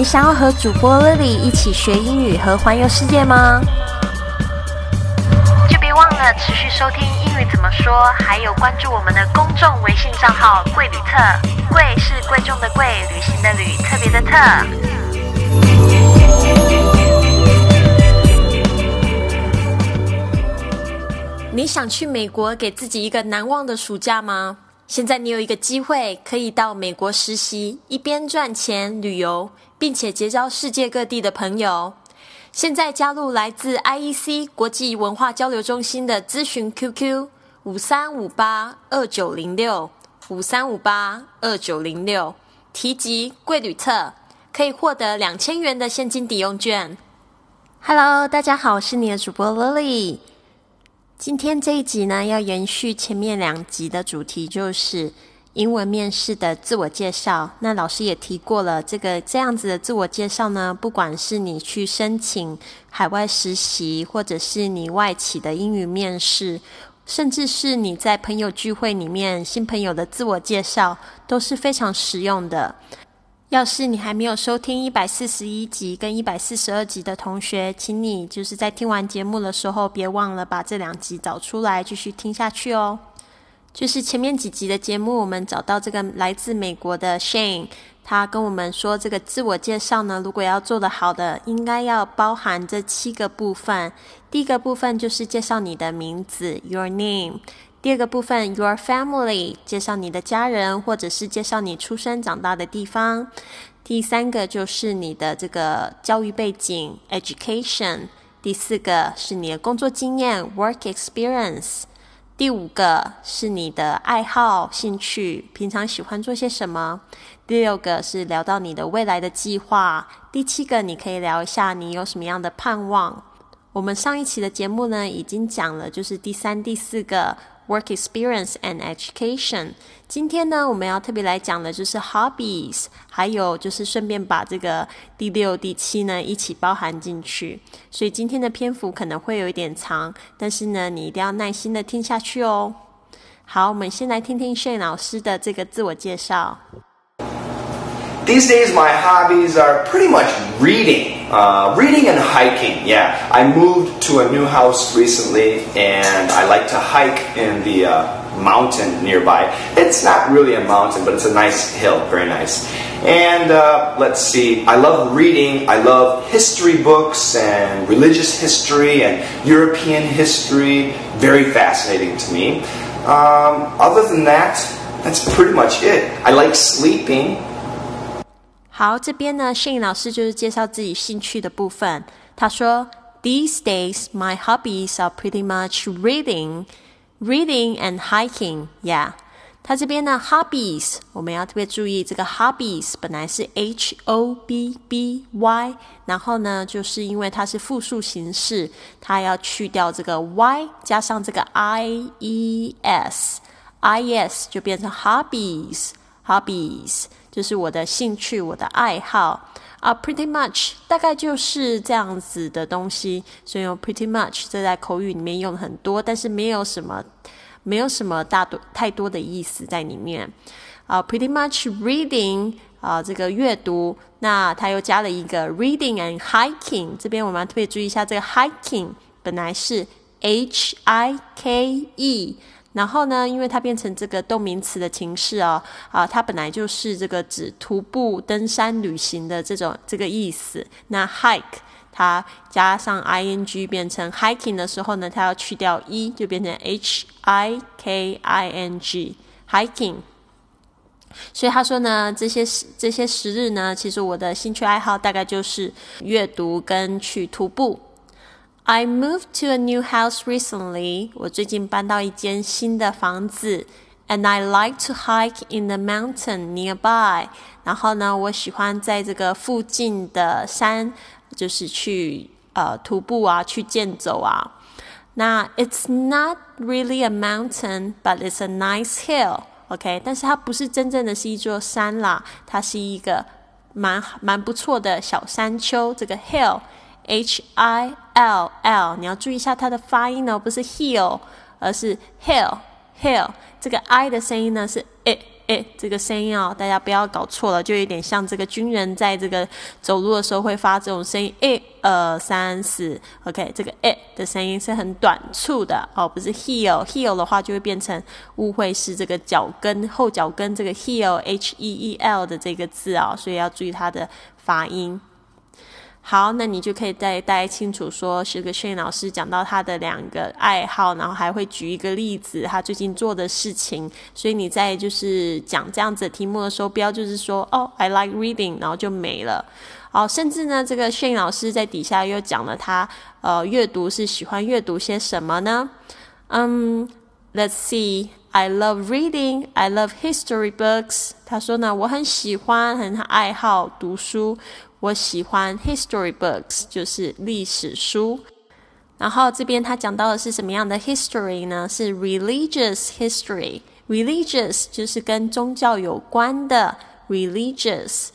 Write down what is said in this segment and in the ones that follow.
你想要和主播 Lily 一起学英语和环游世界吗？就别忘了持续收听英语怎么说，还有关注我们的公众微信账号“贵旅特”。贵是贵重的贵，旅行的旅，特别的特。你想去美国给自己一个难忘的暑假吗？现在你有一个机会，可以到美国实习，一边赚钱旅游，并且结交世界各地的朋友。现在加入来自 IEC 国际文化交流中心的咨询 QQ 五三五八二九零六五三五八二九零六，提及贵旅册，可以获得两千元的现金抵用券。Hello，大家好，我是你的主播 Lily。今天这一集呢，要延续前面两集的主题，就是英文面试的自我介绍。那老师也提过了，这个这样子的自我介绍呢，不管是你去申请海外实习，或者是你外企的英语面试，甚至是你在朋友聚会里面新朋友的自我介绍，都是非常实用的。要是你还没有收听一百四十一集跟一百四十二集的同学，请你就是在听完节目的时候，别忘了把这两集找出来继续听下去哦。就是前面几集的节目，我们找到这个来自美国的 Shane，他跟我们说，这个自我介绍呢，如果要做得好的，应该要包含这七个部分。第一个部分就是介绍你的名字，Your name。第二个部分，your family，介绍你的家人，或者是介绍你出生长大的地方。第三个就是你的这个教育背景，education。第四个是你的工作经验，work experience。第五个是你的爱好、兴趣，平常喜欢做些什么。第六个是聊到你的未来的计划。第七个，你可以聊一下你有什么样的盼望。我们上一期的节目呢，已经讲了，就是第三、第四个。Work experience and education。今天呢，我们要特别来讲的就是 hobbies，还有就是顺便把这个第六、第七呢一起包含进去。所以今天的篇幅可能会有一点长，但是呢，你一定要耐心的听下去哦。好，我们先来听听 Shane 老师的这个自我介绍。These days, my hobbies are pretty much reading. Uh, reading and hiking, yeah. I moved to a new house recently and I like to hike in the uh, mountain nearby. It's not really a mountain, but it's a nice hill, very nice. And uh, let's see, I love reading. I love history books and religious history and European history. Very fascinating to me. Um, other than that, that's pretty much it. I like sleeping. 好，这边呢，摄影老师就是介绍自己兴趣的部分。他说：“These days, my hobbies are pretty much reading, reading and hiking. Yeah。”他这边呢，hobbies 我们要特别注意，这个 hobbies 本来是 h o b b y，然后呢，就是因为它是复数形式，它要去掉这个 y，加上这个 i e s，i e s 就变成 hobbies，hobbies。就是我的兴趣，我的爱好啊，pretty much 大概就是这样子的东西。所以用 pretty much 这在口语里面用很多，但是没有什么，没有什么大多太多的意思在里面啊。pretty much reading 啊，这个阅读，那它又加了一个 reading and hiking。这边我们要特别注意一下，这个 hiking 本来是 h i k e。然后呢，因为它变成这个动名词的形式哦，啊，它本来就是这个指徒步、登山、旅行的这种这个意思。那 hike 它加上 i n g 变成 hiking 的时候呢，它要去掉 e，就变成 h i k i n g hiking。所以他说呢，这些这些时日呢，其实我的兴趣爱好大概就是阅读跟去徒步。I moved to a new house recently. 我最近搬到一间新的房子，and I like to hike in the mountain nearby. 然后呢，我喜欢在这个附近的山，就是去呃徒步啊，去健走啊。那 It's not really a mountain, but it's a nice hill. OK，但是它不是真正的是一座山啦，它是一个蛮蛮不错的小山丘。这个 hill。 H I L L，你要注意一下它的发音哦，不是 hill，而是 hill hill。这个 I 的声音呢是 i 诶这个声音哦，大家不要搞错了，就有点像这个军人在这个走路的时候会发这种声音，诶二三四，OK，这个诶的声音是很短促的哦，不是 heel，heel 的话就会变成误会是这个脚跟后脚跟这个 heel，h e e l 的这个字哦，所以要注意它的发音。好，那你就可以再大概清楚说，是个摄影老师讲到他的两个爱好，然后还会举一个例子，他最近做的事情。所以你在就是讲这样子的题目的时候，不要就是说哦，I like reading，然后就没了。好，甚至呢，这个摄影老师在底下又讲了他呃阅读是喜欢阅读些什么呢？嗯，Let's see，I love reading，I love history books。他说呢，我很喜欢，很爱好读书。我喜欢 history books，就是历史书。然后这边他讲到的是什么样的 history 呢？是 religious history。religious 就是跟宗教有关的 religious。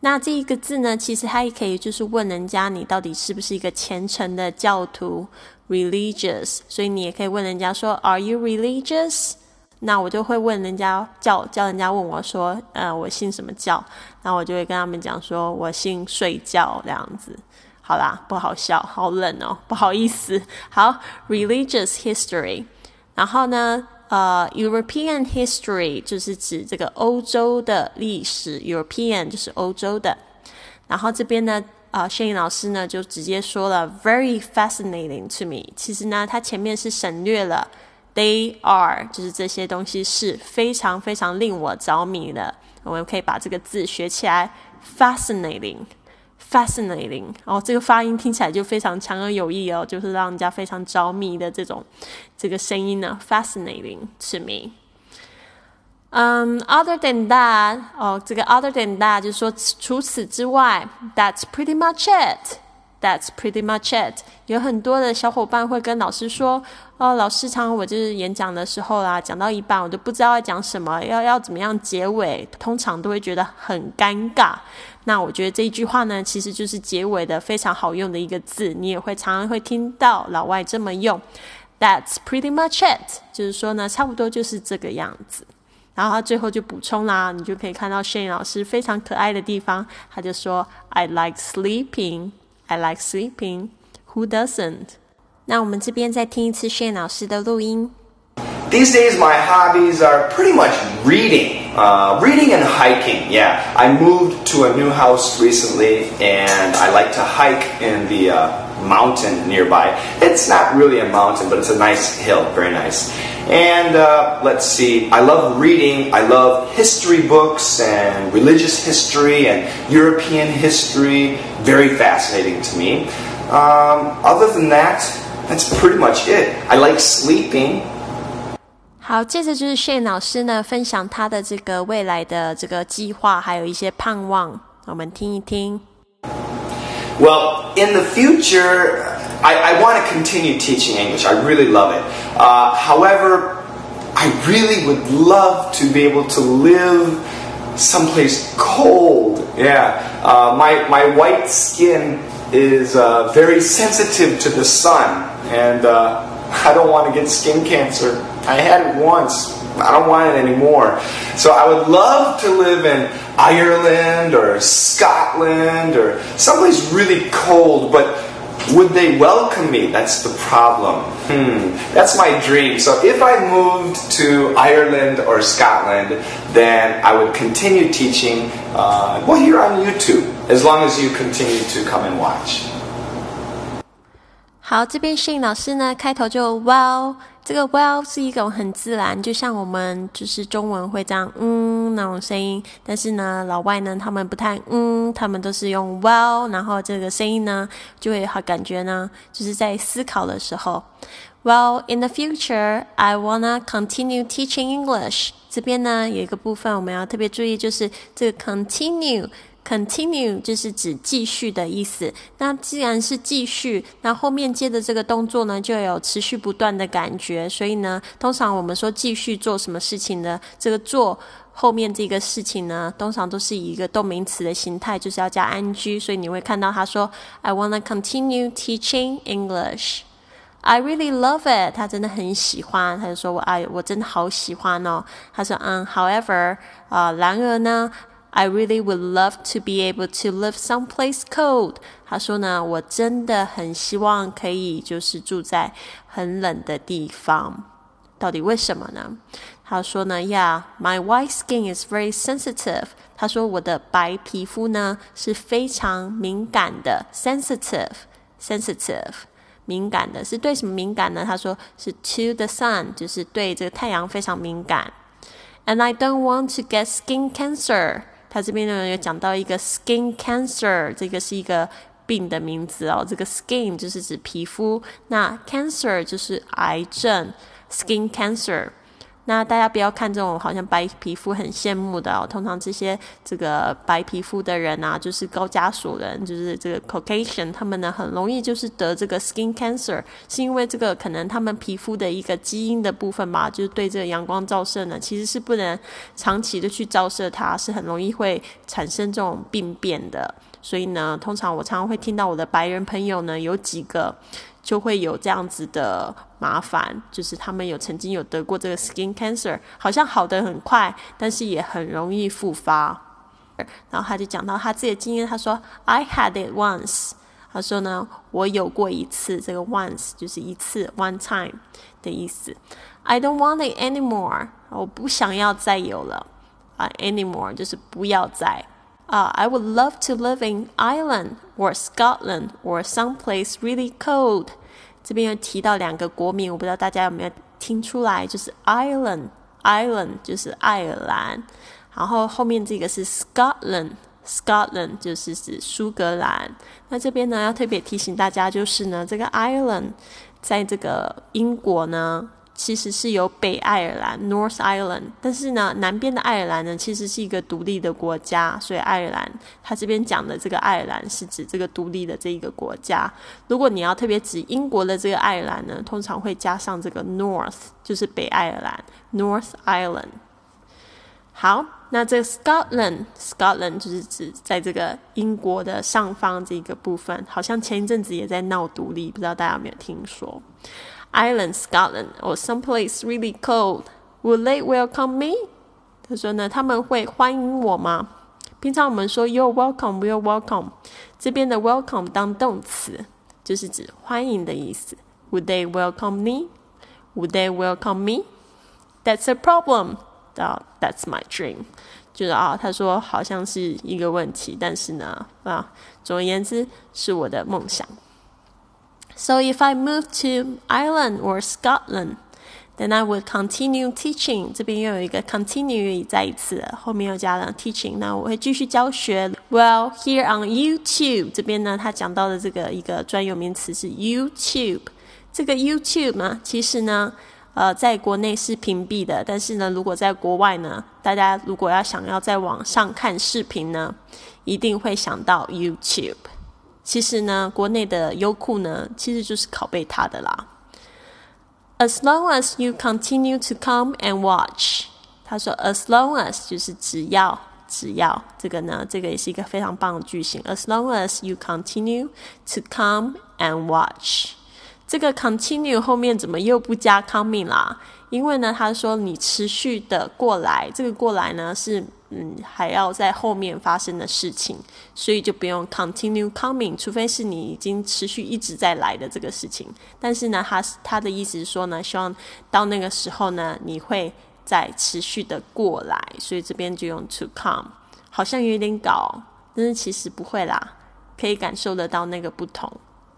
那这一个字呢，其实它也可以就是问人家你到底是不是一个虔诚的教徒 religious。所以你也可以问人家说 Are you religious？那我就会问人家叫叫人家问我说，呃，我信什么教？那我就会跟他们讲说，我信睡觉这样子。好啦，不好笑，好冷哦，不好意思。好，religious history。然后呢，呃，European history 就是指这个欧洲的历史，European 就是欧洲的。然后这边呢，啊，摄影老师呢就直接说了，very fascinating to me。其实呢，他前面是省略了。They are，就是这些东西是非常非常令我着迷的。我们可以把这个字学起来，fascinating，fascinating。哦，这个发音听起来就非常强而有力哦，就是让人家非常着迷的这种这个声音呢，fascinating to me。嗯，other than that，哦，这个 other than that 就是说除此之外，that's pretty much it。That's pretty much it。有很多的小伙伴会跟老师说：“哦，老师，常我就是演讲的时候啦，讲到一半我都不知道要讲什么，要要怎么样结尾，通常都会觉得很尴尬。”那我觉得这一句话呢，其实就是结尾的非常好用的一个字，你也会常常会听到老外这么用。That's pretty much it，就是说呢，差不多就是这个样子。然后他最后就补充啦，你就可以看到 Shane 老师非常可爱的地方，他就说：“I like sleeping。” I like sleeping. Who doesn't? 那我们这边再听一次 Shane 老师的录音。These days, my hobbies are pretty much reading, uh, reading and hiking. Yeah, I moved to a new house recently, and I like to hike in the uh, mountain nearby. It's not really a mountain, but it's a nice hill, very nice. And uh, let's see, I love reading. I love history books and religious history and European history. Very fascinating to me. Um, other than that, that's pretty much it. I like sleeping. 好，接着就是 Shane 老师呢分享他的这个未来的这个计划，还有一些盼望，我们听一听。 Well, in the future, I, I want to continue teaching English. I really love it. Uh, however, I really would love to be able to live someplace cold. Yeah, uh, my my white skin is uh, very sensitive to the sun, and uh, I don't want to get skin cancer. I had it once. I don't want it anymore. So I would love to live in Ireland or Scotland or someplace really cold, but would they welcome me? That's the problem. Hmm. That's my dream. So if I moved to Ireland or Scotland, then I would continue teaching, uh, well, here on YouTube, as long as you continue to come and watch. 好，这边信老师呢，开头就 Well，这个 Well 是一种很自然，就像我们就是中文会这样嗯那种声音，但是呢，老外呢他们不太嗯，他们都是用 Well，然后这个声音呢就会好感觉呢，就是在思考的时候，Well in the future I wanna continue teaching English。这边呢有一个部分我们要特别注意，就是这个 continue。Continue 就是指继续的意思。那既然是继续，那后面接的这个动作呢，就有持续不断的感觉。所以呢，通常我们说继续做什么事情呢？这个做后面这个事情呢，通常都是以一个动名词的形态，就是要加 ing。所以你会看到他说：“I wanna continue teaching English。” I really love it，他真的很喜欢。他就说我哎，我真的好喜欢哦。他说嗯，However，啊、呃，然而呢。I really would love to be able to live someplace cold。他说呢，我真的很希望可以就是住在很冷的地方。到底为什么呢？他说呢，Yeah，my white skin is very sensitive。他说我的白皮肤呢是非常敏感的，sensitive，sensitive，敏感的是对什么敏感呢？他说是 to the sun，就是对这个太阳非常敏感。And I don't want to get skin cancer。 他这边呢有讲到一个 skin cancer，这个是一个病的名字哦。这个 skin 就是指皮肤，那 cancer 就是癌症，skin cancer。那大家不要看这种好像白皮肤很羡慕的哦，通常这些这个白皮肤的人啊，就是高加索人，就是这个 Caucasian，他们呢很容易就是得这个 skin cancer，是因为这个可能他们皮肤的一个基因的部分吧，就是对这个阳光照射呢，其实是不能长期的去照射它，是很容易会产生这种病变的。所以呢，通常我常常会听到我的白人朋友呢，有几个。就会有这样子的麻烦，就是他们有曾经有得过这个 skin cancer，好像好的很快，但是也很容易复发。然后他就讲到他自己的经验，他说 I had it once，他说呢，我有过一次，这个 once 就是一次 one time 的意思。I don't want it anymore，我不想要再有了啊，anymore 就是不要再。啊、，I would love to live in Ireland or Scotland or someplace really cold。这边又提到两个国名，我不知道大家有没有听出来，就是 Ireland，Ireland 就是爱尔兰，然后后面这个是 Scotland，Scotland 就是指苏格兰。那这边呢要特别提醒大家，就是呢这个 Ireland 在这个英国呢。其实是由北爱尔兰 （North Ireland），但是呢，南边的爱尔兰呢，其实是一个独立的国家，所以爱尔兰它这边讲的这个爱尔兰是指这个独立的这一个国家。如果你要特别指英国的这个爱尔兰呢，通常会加上这个 North，就是北爱尔兰 （North Ireland）。好，那这个 Scotland，Scotland 就是指在这个英国的上方这个部分，好像前一阵子也在闹独立，不知道大家有没有听说 ？Island, Scotland, or someplace really cold. Will they welcome me? 他说呢，他们会欢迎我吗？平常我们说 You're welcome, we're welcome。这边的 welcome 当动词，就是指欢迎的意思。Would they welcome me? Would they welcome me? That's a problem. That's my dream. 就是啊，他说好像是一个问题，但是呢，啊，总而言之是我的梦想。 So if I move to Ireland or Scotland, then I would continue teaching. 这边又有一个 continue 再一次，后面又加了 teaching。那我会继续教学。Well, here on YouTube 这边呢，他讲到的这个一个专有名词是 YouTube。这个 YouTube 呢，其实呢，呃，在国内是屏蔽的，但是呢，如果在国外呢，大家如果要想要在网上看视频呢，一定会想到 YouTube。 其实呢，国内的优酷呢，其实就是拷贝它的啦。As long as you continue to come and watch，他说，as long as 就是只要只要这个呢，这个也是一个非常棒的句型。As long as you continue to come and watch，这个 continue 后面怎么又不加 coming 啦？因为呢，他说你持续的过来，这个过来呢是嗯还要在后面发生的事情，所以就不用 continue coming，除非是你已经持续一直在来的这个事情。但是呢，他他的意思是说呢，希望到那个时候呢，你会再持续的过来，所以这边就用 to come，好像有点搞，但是其实不会啦，可以感受得到那个不同。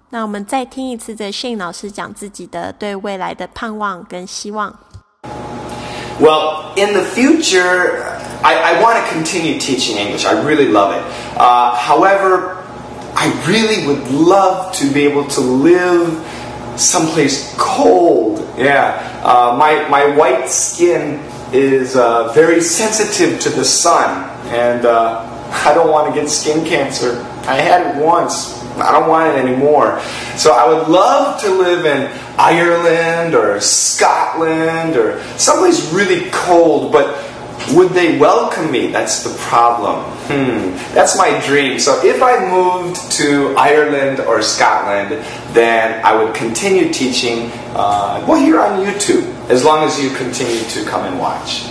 那我们再听一次这 Shane 老师讲自己的对未来的盼望跟希望。Well, in the future, I, I want to continue teaching English. I really love it. Uh, however, I really would love to be able to live someplace cold. Yeah, uh, my my white skin is uh, very sensitive to the sun, and uh, I don't want to get skin cancer. I had it once. I don't want it anymore. So I would love to live in Ireland or Scotland or someplace really cold, but would they welcome me? That's the problem. Hmm, that's my dream. So if I moved to Ireland or Scotland, then I would continue teaching, uh, well, here on YouTube, as long as you continue to come and watch.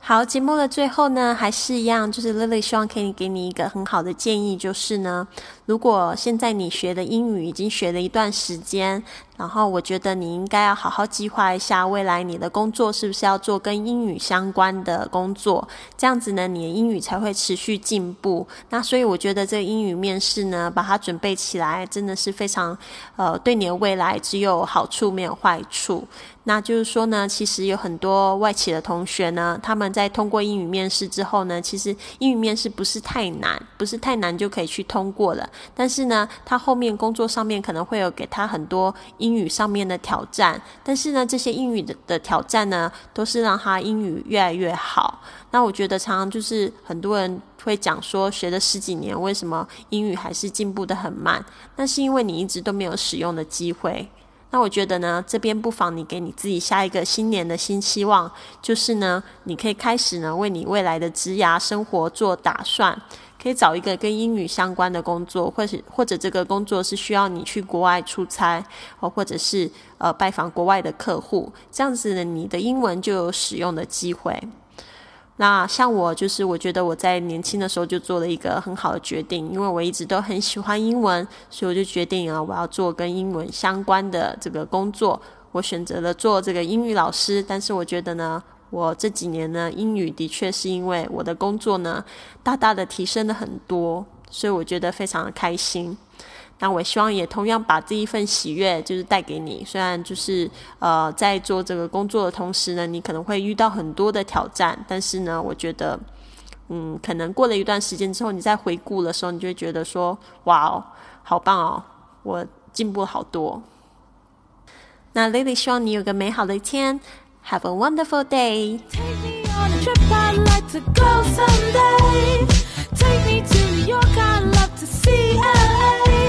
好，节目的最后呢，还是一样，就是 Lily 希望可以给你一个很好的建议，就是呢， 如果现在你学的英语已经学了一段时间，然后我觉得你应该要好好计划一下未来你的工作是不是要做跟英语相关的工作，这样子呢，你的英语才会持续进步。那所以我觉得这个英语面试呢，把它准备起来，真的是非常呃，对你的未来只有好处没有坏处。那就是说呢，其实有很多外企的同学呢，他们在通过英语面试之后呢，其实英语面试不是太难，不是太难就可以去通过了。但是呢，他后面工作上面可能会有给他很多英语上面的挑战。但是呢，这些英语的的挑战呢，都是让他英语越来越好。那我觉得常常就是很多人会讲说，学了十几年，为什么英语还是进步的很慢？那是因为你一直都没有使用的机会。那我觉得呢，这边不妨你给你自己下一个新年的新希望，就是呢，你可以开始呢为你未来的职涯生活做打算，可以找一个跟英语相关的工作，或是或者这个工作是需要你去国外出差，哦，或者是呃拜访国外的客户，这样子呢，你的英文就有使用的机会。那像我，就是我觉得我在年轻的时候就做了一个很好的决定，因为我一直都很喜欢英文，所以我就决定啊，我要做跟英文相关的这个工作。我选择了做这个英语老师，但是我觉得呢，我这几年呢，英语的确是因为我的工作呢，大大的提升了很多，所以我觉得非常的开心。那我希望也同样把这一份喜悦就是带给你。虽然就是呃在做这个工作的同时呢，你可能会遇到很多的挑战，但是呢，我觉得嗯，可能过了一段时间之后，你再回顾的时候，你就会觉得说，哇哦，好棒哦，我进步了好多。那 Lily 希望你有个美好的一天 Have a wonderful day. Take me on a trip, I'd like to go someday. Take me to New York, I'd love to see LA.